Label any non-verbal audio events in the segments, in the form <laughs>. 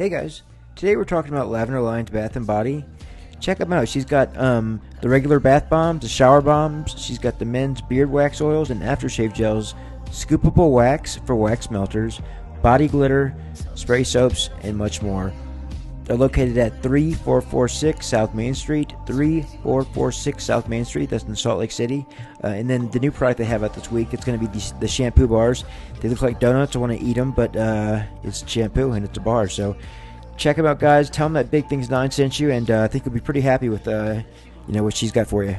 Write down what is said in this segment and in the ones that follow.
Hey guys, today we're talking about Lavender Lion's Bath and Body. Check them out. She's got um, the regular bath bombs, the shower bombs. She's got the men's beard wax oils and aftershave gels, scoopable wax for wax melters, body glitter, spray soaps, and much more. They're located at 3446 South Main Street, 3446 South Main Street. That's in Salt Lake City. Uh, and then the new product they have out this week, it's going to be the, the, shampoo bars. They look like donuts. I want to eat them, but uh, it's shampoo and it's a bar. So check them out, guys. Tell them that Big Things Nine sent you, and uh, I think you'll be pretty happy with uh, you know what she's got for you.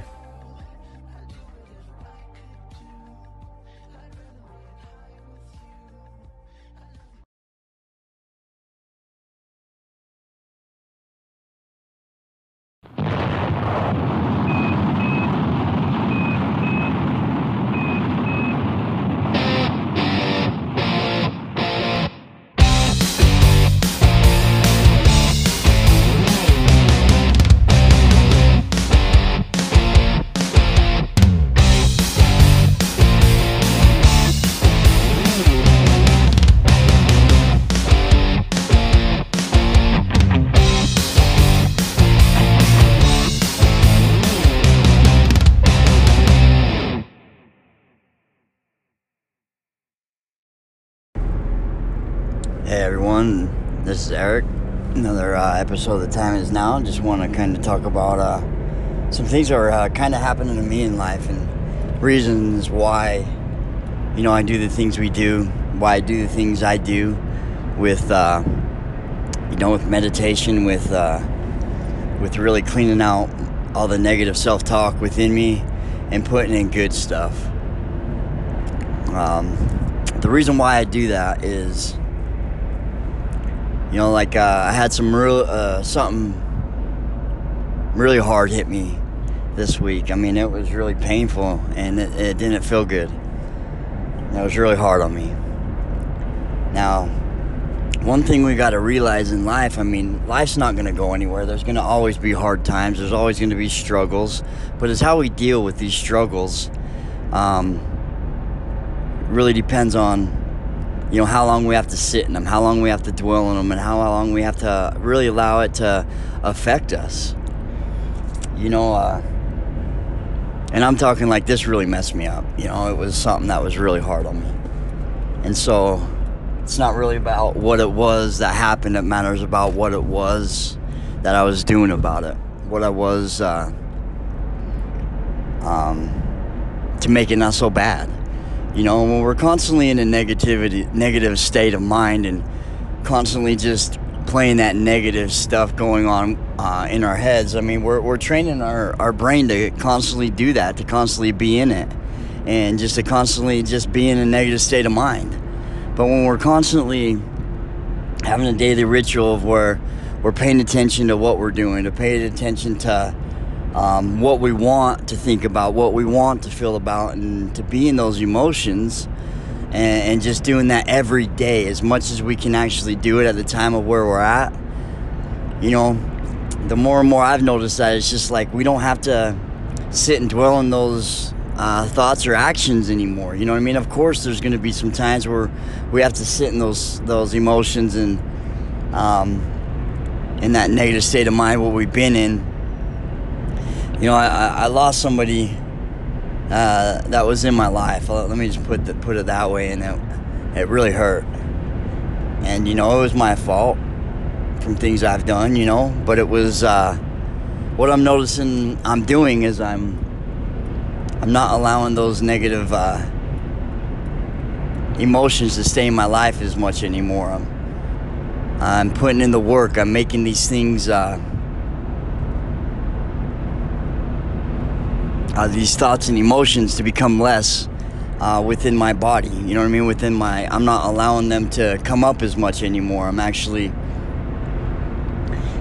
Hey everyone, this is Eric. Another uh, episode of The Time Is Now. Just want to kind of talk about uh, some things that are uh, kind of happening to me in life and reasons why, you know, I do the things we do, why I do the things I do with, uh, you know, with meditation, with, uh, with really cleaning out all the negative self talk within me and putting in good stuff. Um, the reason why I do that is you know, like uh, I had some real uh, something really hard hit me this week. I mean, it was really painful and it, it didn't feel good. That was really hard on me. Now, one thing we got to realize in life I mean, life's not going to go anywhere. There's going to always be hard times, there's always going to be struggles, but it's how we deal with these struggles. Um, really depends on you know how long we have to sit in them, how long we have to dwell in them, and how long we have to really allow it to affect us. You know, uh, and I'm talking like this really messed me up. You know, it was something that was really hard on me, and so it's not really about what it was that happened. It matters about what it was that I was doing about it, what I was uh, um, to make it not so bad you know, when we're constantly in a negativity, negative state of mind, and constantly just playing that negative stuff going on uh, in our heads, I mean, we're, we're training our, our brain to constantly do that, to constantly be in it, and just to constantly just be in a negative state of mind. But when we're constantly having a daily ritual of where we're paying attention to what we're doing, to pay attention to um, what we want to think about, what we want to feel about, and to be in those emotions. And, and, just doing that every day as much as we can actually do it at the time of where we're at. You know, the more and more I've noticed that it's just like we don't have to sit and dwell on those uh, thoughts or actions anymore. You know what I mean? Of course, there's going to be some times where we have to sit in those those emotions and um, in that negative state of mind what we've been in you know, I, I lost somebody uh, that was in my life. Let me just put the, put it that way, and it it really hurt. And you know, it was my fault from things I've done. You know, but it was uh, what I'm noticing. I'm doing is I'm I'm not allowing those negative uh, emotions to stay in my life as much anymore. I'm I'm putting in the work. I'm making these things. Uh, uh, these thoughts and emotions to become less uh, within my body. You know what I mean? Within my, I'm not allowing them to come up as much anymore. I'm actually, you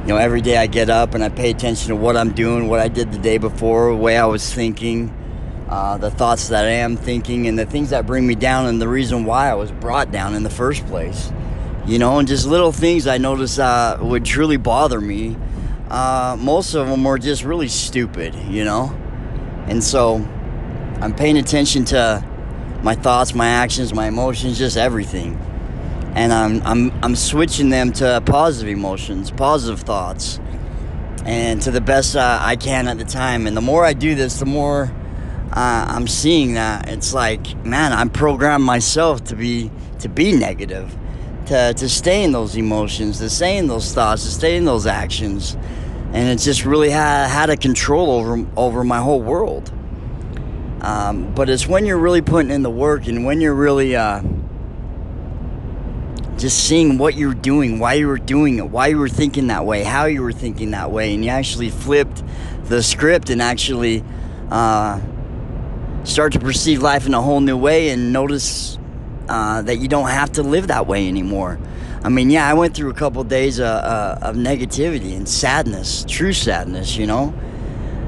know, every day I get up and I pay attention to what I'm doing, what I did the day before, the way I was thinking, uh, the thoughts that I am thinking, and the things that bring me down, and the reason why I was brought down in the first place. You know, and just little things I notice uh, would truly bother me. Uh, most of them were just really stupid, you know and so I'm paying attention to my thoughts, my actions, my emotions, just everything. and I'm I'm I'm switching them to positive emotions, positive thoughts, and to the best uh, I can at the time. And the more I do this, the more uh, I'm seeing that it's like, man, I'm programmed myself to be to be negative, to to stay in those emotions, to stay in those thoughts, to stay in those actions, and it just really had had a control over over my whole world. Um, but it's when you're really putting in the work and when you're really uh, just seeing what you're doing, why you were doing it, why you were thinking that way, how you were thinking that way, and you actually flipped the script and actually uh, start to perceive life in a whole new way and notice uh, that you don't have to live that way anymore. I mean, yeah, I went through a couple of days uh, uh, of negativity and sadness, true sadness, you know,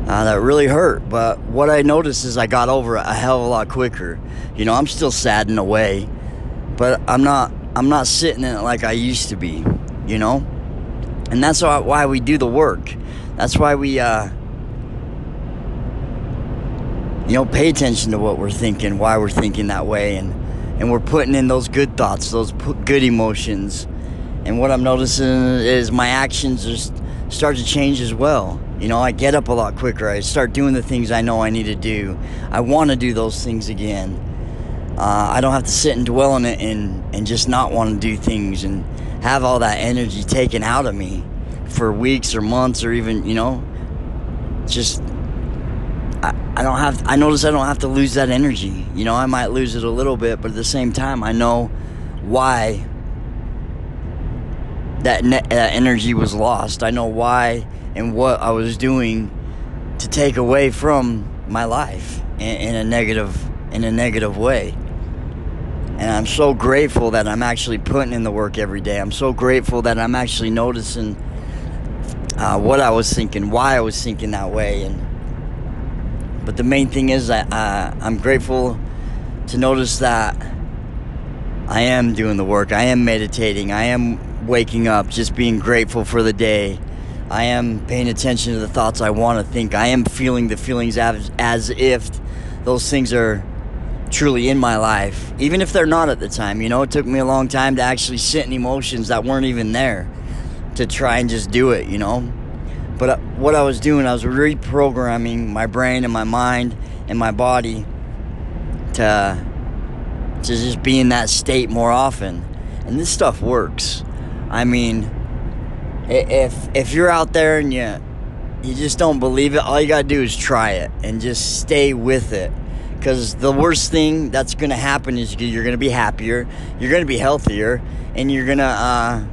uh, that really hurt. But what I noticed is I got over it a hell of a lot quicker. You know, I'm still sad in a way, but I'm not I'm not sitting in it like I used to be, you know? And that's why we do the work. That's why we, uh, you know, pay attention to what we're thinking, why we're thinking that way, and, and we're putting in those good thoughts, those good emotions. And what I'm noticing is my actions just start to change as well. You know, I get up a lot quicker. I start doing the things I know I need to do. I want to do those things again uh, I don't have to sit and dwell on it and, and just not want to do things and have all that energy taken out of me for weeks or months or even, you know, just I, I don't have I notice I don't have to lose that energy. You know, I might lose it a little bit, but at the same time I know why that, ne- that energy was lost. I know why and what I was doing to take away from my life in, in a negative in a negative way. And I'm so grateful that I'm actually putting in the work every day. I'm so grateful that I'm actually noticing uh, what I was thinking, why I was thinking that way. And but the main thing is that uh, I'm grateful to notice that I am doing the work. I am meditating. I am waking up, just being grateful for the day. I am paying attention to the thoughts I want to think. I am feeling the feelings as, as if those things are truly in my life, even if they're not at the time. You know, it took me a long time to actually sit in emotions that weren't even there to try and just do it, you know. But uh, what I was doing, I was reprogramming my brain and my mind and my body to to just be in that state more often. And this stuff works. I mean, if if you're out there and you you just don't believe it, all you got to do is try it and just stay with it because the worst thing that's to happen is you're to be happier, you're to be healthier, and you're to uh,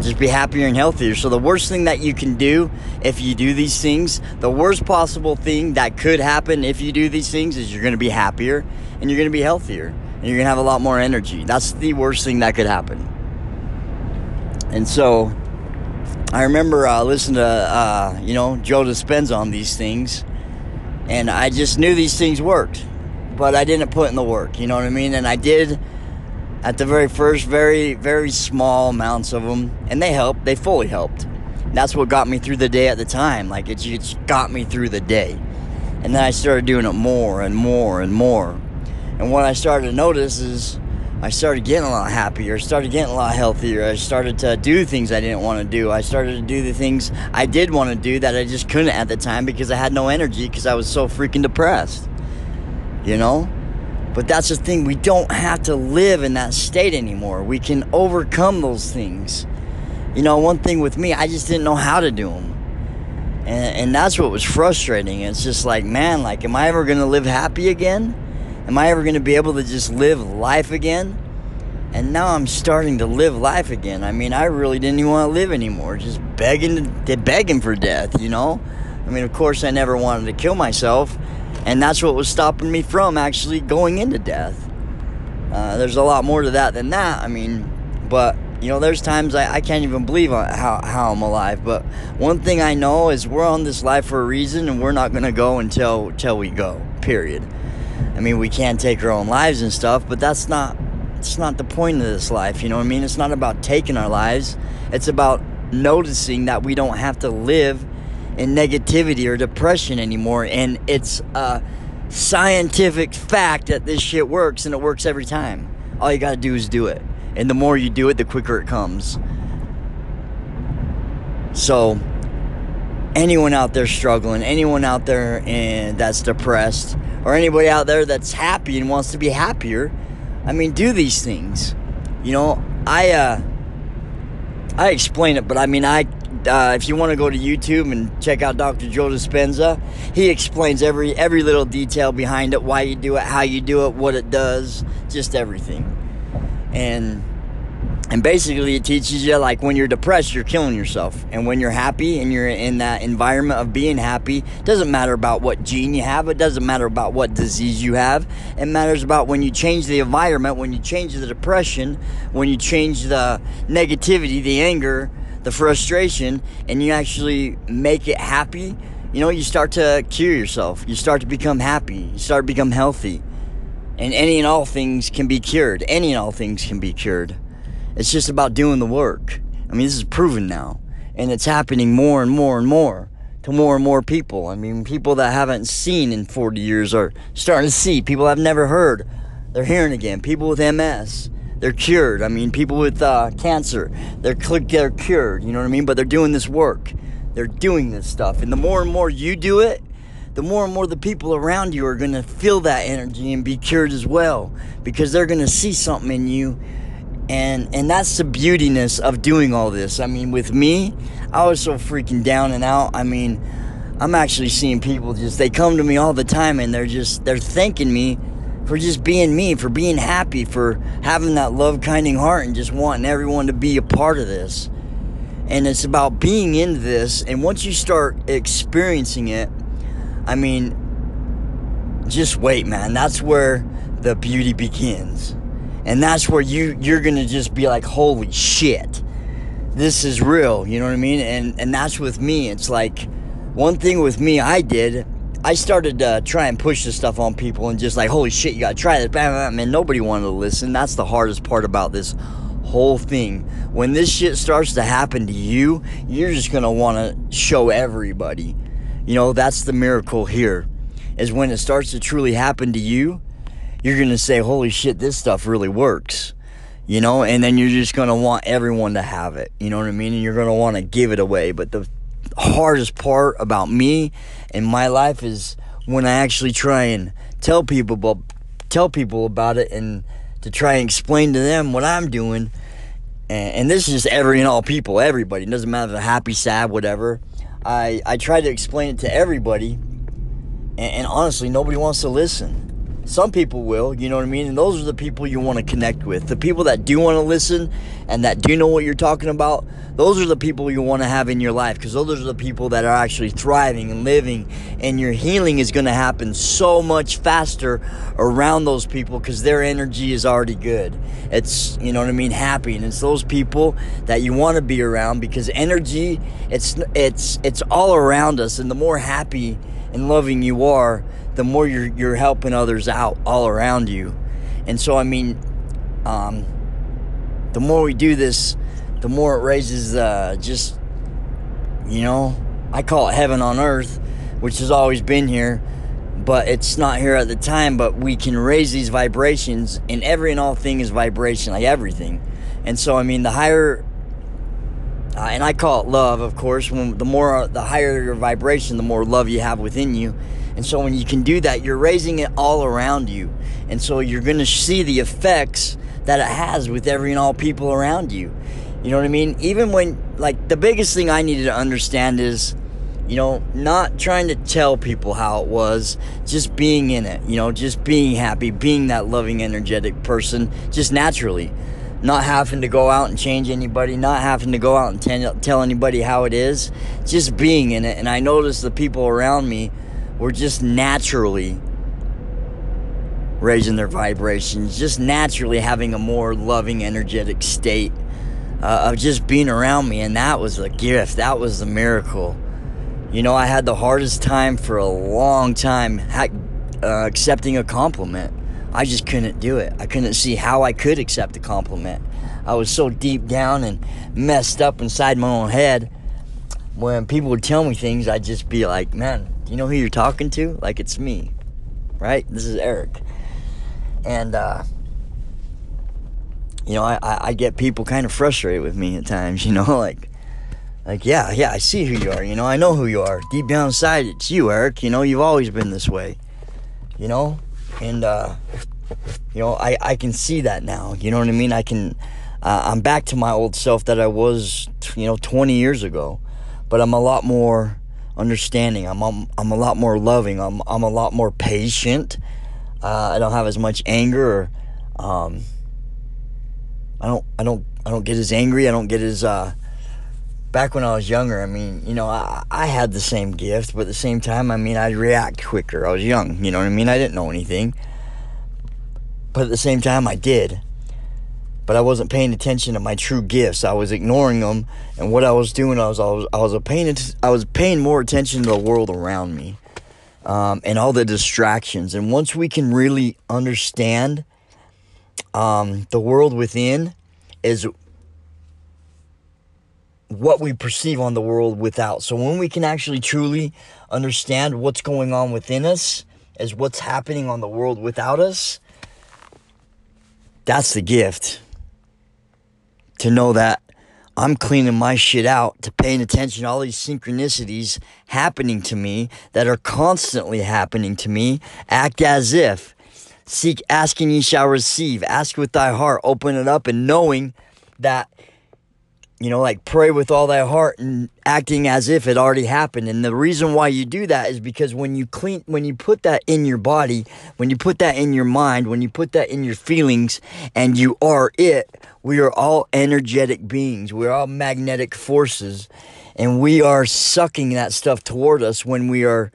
just be happier and healthier. So, the worst thing that you can do if you do these things, the worst possible thing that could happen if you do these things is you're going to be happier and you're going to be healthier and you're going to have a lot more energy. That's the worst thing that could happen. And so, I remember uh, listening to, uh, you know, Joe Dispenza on these things and I just knew these things worked, but I didn't put in the work. You know what I mean? And I did at the very first, very very small amounts of them, and they helped. They fully helped. That's what got me through the day at the time. Like it just got me through the day, and then I started doing it more and more and more. And what I started to notice is I started getting a lot happier, started getting a lot healthier. I started to do things I didn't want to do. I started to do the things I did want to do that I just couldn't at the time because I had no energy because I was so freaking depressed. You know? But that's the thing, we don't have to live in that state anymore. We can overcome those things. You know, one thing with me, I just didn't know how to do them. And, and that's what was frustrating. It's just like, man, like, am I ever going to live happy again? Am I ever going to be able to just live life again? And now I'm starting to live life again. I mean, I really didn't even want to live anymore. Just begging, begging for death, you know? I mean, of course, I never wanted to kill myself. And that's what was stopping me from actually going into death. Uh, there's a lot more to that than that. I mean, but you know, there's times I, I can't even believe how, how I'm alive. But one thing I know is we're on this life for a reason, and we're not gonna go until until we go. Period. I mean, we can take our own lives and stuff, but that's not it's not the point of this life, you know what I mean? It's not about taking our lives. It's about noticing that we don't have to live in negativity or depression anymore and it's a scientific fact that this shit works and it works every time. All you got to do is do it. And the more you do it, the quicker it comes. So, anyone out there struggling, anyone out there and that's depressed, or anybody out there that's happy and wants to be happier, I mean, do these things. You know, I uh, I explain it, but I mean, I uh, if you want to go to YouTube and check out Dr. Joe Dispenza, he explains every every little detail behind it, why you do it, how you do it, what it does, just everything. And and basically it teaches you like when you're depressed you're killing yourself and when you're happy and you're in that environment of being happy doesn't matter about what gene you have it doesn't matter about what disease you have it matters about when you change the environment when you change the depression when you change the negativity the anger the frustration and you actually make it happy you know you start to cure yourself you start to become happy you start to become healthy and any and all things can be cured any and all things can be cured it's just about doing the work. I mean, this is proven now. And it's happening more and more and more to more and more people. I mean, people that haven't seen in 40 years are starting to see. People I've never heard, they're hearing again. People with MS, they're cured. I mean, people with uh, cancer, they're, they're cured. You know what I mean? But they're doing this work. They're doing this stuff. And the more and more you do it, the more and more the people around you are going to feel that energy and be cured as well because they're going to see something in you and and that's the beautiness of doing all this i mean with me i was so freaking down and out i mean i'm actually seeing people just they come to me all the time and they're just they're thanking me for just being me for being happy for having that love kinding heart and just wanting everyone to be a part of this. And it's about being in this and once you start experiencing it i mean just wait man. That's where the beauty begins. And that's where you you're gonna just be like holy shit this is real you know what i mean? And and that's with me. It's like one thing with me i did i started to try and push this stuff on people and just like holy shit you gotta try this man nobody wanted to listen that's the hardest part about this whole thing when this shit starts to happen to you you're just gonna want to show everybody you know that's the miracle here is when it starts to truly happen to you you're to say, holy shit, this stuff really works. You know, and then you're just to want everyone to have it. You know what I mean? And you're want to give it away. But the hardest part about me and my life is when I actually try and tell people about, tell people about it and to try and explain to them what I'm doing. And, and this is just every and all people, everybody. It doesn't matter if they're happy, sad, whatever. I, I try to explain it to everybody. and, and honestly, nobody wants to listen some people will, you know what I mean? And those are the people you want to connect with. The people that do want to listen and that do know what you're talking about, those are the people you want to have in your life because those are the people that are actually thriving and living. And your healing is going to happen so much faster around those people because their energy is already good. It's, you know what I mean, happy. And it's those people that you want to be around because energy, it's, it's, it's all around us. And the more happy and loving you are, the more you're you're helping others out all around you. And so I mean, um, the more we do this, the more it raises uh, just you know, I call it heaven on earth, which has always been here, but it's not here at the time. But we can raise these vibrations, and every and all thing is vibration, like everything. And so I mean, the higher uh, and I call it love, of course. When the more, the higher your vibration, the more love you have within you, and so when you can do that, you're raising it all around you. And so you're going to see the effects that it has with every and all people around you. You know what I mean? Even when, like, the biggest thing I needed to understand is, you know, not trying to tell people how it was, just being in it, you know, just being happy, being that loving, energetic person, just naturally. Not having to go out and change anybody, not having to go out and tell, tell anybody how it is, just being in it. And I noticed the people around me were just naturally raising their vibrations, just naturally having a more loving, energetic state uh, of just being around me. And that was a gift, that was a miracle. You know, I had the hardest time for a long time ha- uh, accepting a compliment. I just couldn't do it. I couldn't see how I could accept a compliment. I was so deep down and messed up inside my own head. When people would tell me things, I'd just be like, man, do you know who you're talking to? Like it's me, right? This is Eric. And uh, you know, I, I, I get people kind of frustrated with me at times, <laughs> you know, like, like, yeah, yeah, I see who you are, you know, I know who you are. Deep down inside, it's you, Eric, you know, you've always been this way, you know, and, uh, you know, I, I can see that now, you know what I mean? I can, uh, I'm back to my old self that I was, you know, 20 years ago, but I'm a lot more understanding. I'm, I'm, I'm a lot more loving. I'm, I'm a lot more patient. Uh, I don't have as much anger um, I don't I don't I don't get as angry. I don't get as uh back when I was younger, I mean, you know, I, I had the same gift, but at the same time, I mean, I'd react quicker. I was young, you know what I mean? I didn't know anything. But at the same time, I did. But I wasn't paying attention to my true gifts. I was ignoring them, and what I was doing, I was I was I was paying I was paying more attention to the world around me, um, and all the distractions. And once we can really understand um, the world within is what we perceive on the world without. So when we can actually truly understand what's going on within us as what's happening on the world without us, that's the gift. To know that I'm cleaning my shit out, to paying attention to all these synchronicities happening to me that are constantly happening to me, act as if Seek, asking ye shall receive. Ask with thy heart, open it up, and knowing that, you know, like pray with all thy heart and acting as if it already happened. And the reason why you do that is because when you clean, when you put that in your body, when you put that in your mind, when you put that in your feelings, and you are it, we are all energetic beings. We're all magnetic forces. And we are sucking that stuff toward us when we are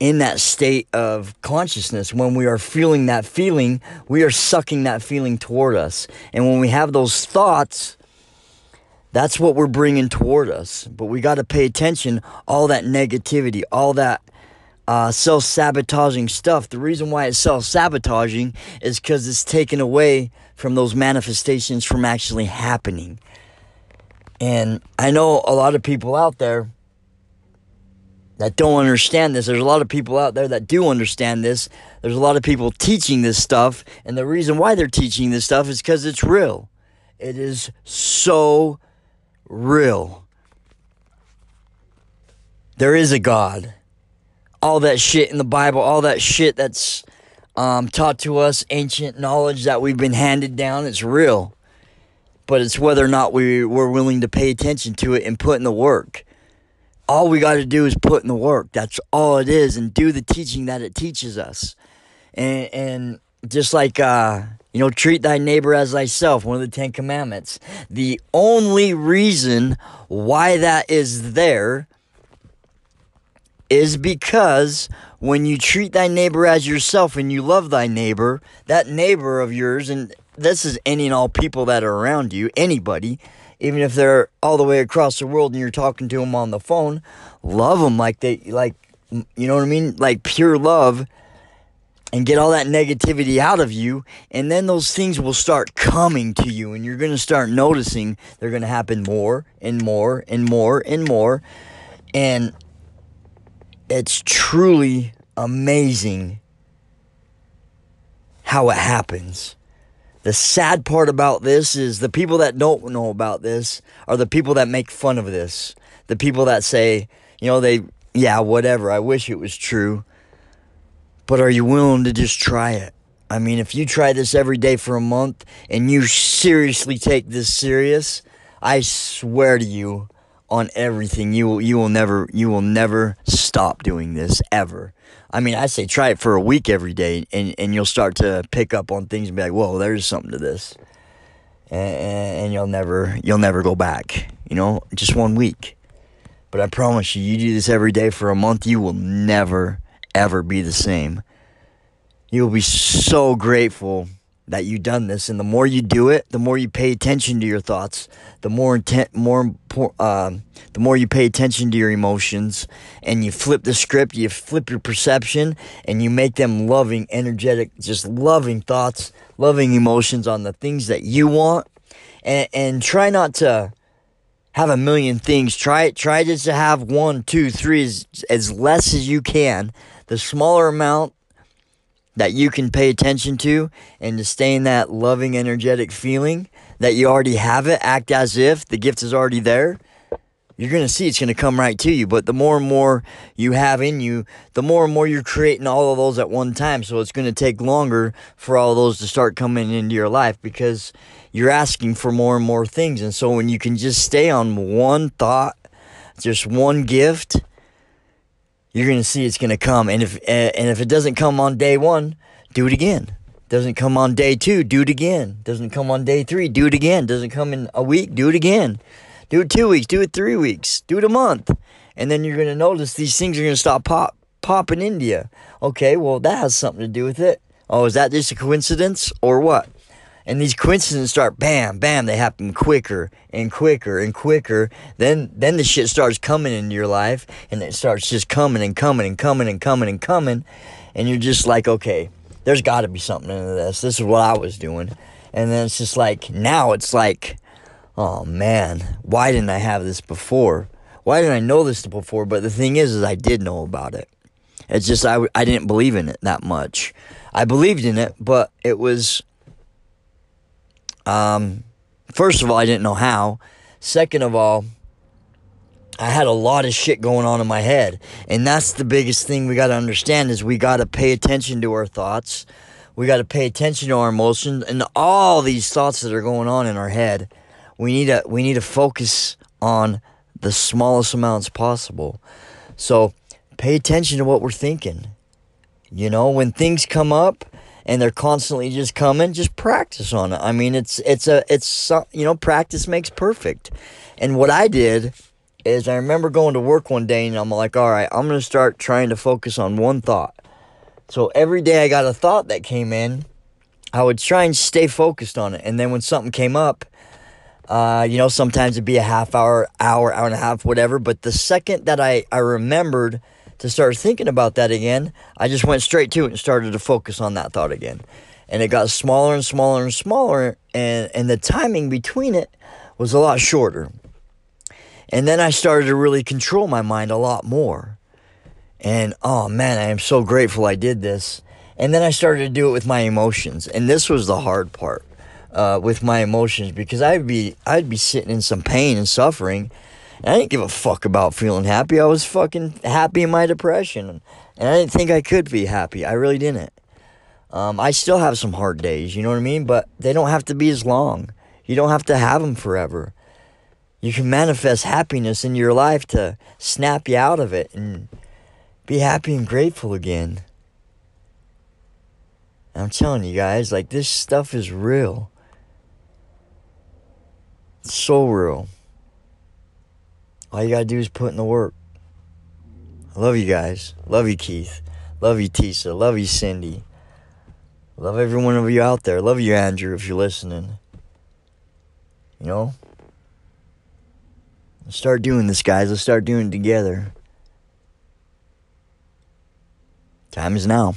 in that state of consciousness, when we are feeling that feeling, we are sucking that feeling toward us. And when we have those thoughts, that's what we're bringing toward us. But we got to pay attention, all that negativity, all that uh, self sabotaging stuff. The reason why it's self sabotaging is because it's taken away from those manifestations from actually happening. And I know a lot of people out there that don't understand this. There's a lot of people out there that do understand this. There's a lot of people teaching this stuff, and the reason why they're teaching this stuff is because it's real. It is so real. There is a God. All that shit in the Bible, all that shit that's um, taught to us, ancient knowledge that we've been handed down, it's real. But it's whether or not we, we're willing to pay attention to it and put in the work all we got to do is put in the work. That's all it is, and do the teaching that it teaches us. And, and just like, uh, you know, treat thy neighbor as thyself, one of the Ten Commandments. The only reason why that is there is because when you treat thy neighbor as yourself and you love thy neighbor, that neighbor of yours, and this is any and all people that are around you, anybody, even if they're all the way across the world and you're talking to them on the phone, love them like they like you know what I mean? Like pure love and get all that negativity out of you and then those things will start coming to you and you're going to start noticing they're going to happen more and more and more and more and it's truly amazing how it happens. The sad part about this is the people that don't know about this are the people that make fun of this. The people that say, you know, they, yeah, whatever, I wish it was true. But are you willing to just try it? I mean, if you try this every day for a month and you seriously take this serious, I swear to you on everything, you will, you will never, you will never stop doing this ever. I mean, I say try it for a week every day, and, and you'll start to pick up on things and be like, "Whoa, there's something to this," and, and you'll never you'll never go back. You know, just one week. But I promise you, you do this every day for a month, you will never ever be the same. You'll be so grateful that you've done this and the more you do it the more you pay attention to your thoughts the more intent more uh, the more you pay attention to your emotions and you flip the script you flip your perception and you make them loving energetic just loving thoughts loving emotions on the things that you want and, and try not to have a million things. Try try just to have one two three as, as less as you can. The smaller amount that you can pay attention to and to stay in that loving, energetic feeling that you already have it, act as if the gift is already there, you're going to see it's going to come right to you. But the more and more you have in you, the more and more you're creating all of those at one time. So it's going to take longer for all those to start coming into your life because you're asking for more and more things. And so when you can just stay on one thought, just one gift, you're going to see it's going to come. And if eh, and if it doesn't come on day 1, do it again. Doesn't come on day 2, do it again. Doesn't come on day 3, do it again. Doesn't come in a week, do it again. Do it 2 weeks, do it 3 weeks, do it a month. And then you're going to notice these things are going to stop pop popping into you. Okay, well that has something to do with it. Oh, is that just a coincidence or what? and these coincidences start bam bam they happen quicker and quicker and quicker then then the shit starts coming into your life and it starts just coming and coming and coming and coming and coming and you're just like okay there's got to be something into this this is what i was doing and then it's just like now it's like oh man why didn't i have this before why didn't i know this before but the thing is is i did know about it it's just i, I didn't believe in it that much i believed in it but it was um, first of all, I didn't know how. Second of all, I had a lot of shit going on in my head. And that's the biggest thing we got to understand is we got to pay attention to our thoughts. We got to pay attention to our emotions and all these thoughts that are going on in our head. We need to we need to focus on the smallest amounts possible. So, pay attention to what we're thinking. You know, when things come up, and they're constantly just coming, just practice on it. I mean, it's it's a it's you know practice makes perfect. And what I did is I remember going to work one day and I'm like, all right, I'm gonna start trying to focus on one thought. So every day I got a thought that came in, I would try and stay focused on it. And then when something came up, uh, you know, sometimes it'd be a half hour, hour, hour and a half, whatever. But the second that I, I remembered to start thinking about that again, I just went straight to it and started to focus on that thought again. And it got smaller and smaller and smaller, and, and the timing between it was a lot shorter. And then I started to really control my mind a lot more. And oh man, I am so grateful I did this. And then I started to do it with my emotions. And this was the hard part uh, with my emotions because I'd be I'd be sitting in some pain and suffering I didn't give a fuck about feeling happy. I was fucking happy in my depression. And I didn't think I could be happy. I really didn't. Um, I still have some hard days, you know what I mean? But they don't have to be as long. You don't have to have them forever. You can manifest happiness in your life to snap you out of it and be happy and grateful again. I'm telling you guys, like, this stuff is real. So real. All you gotta do is put in the work. I love you guys. Love you, Keith. Love you, Tisa. Love you, Cindy. Love every one of you out there. Love you, Andrew, if you're listening. You know? Let's start doing this, guys. Let's start doing it together. Time is now.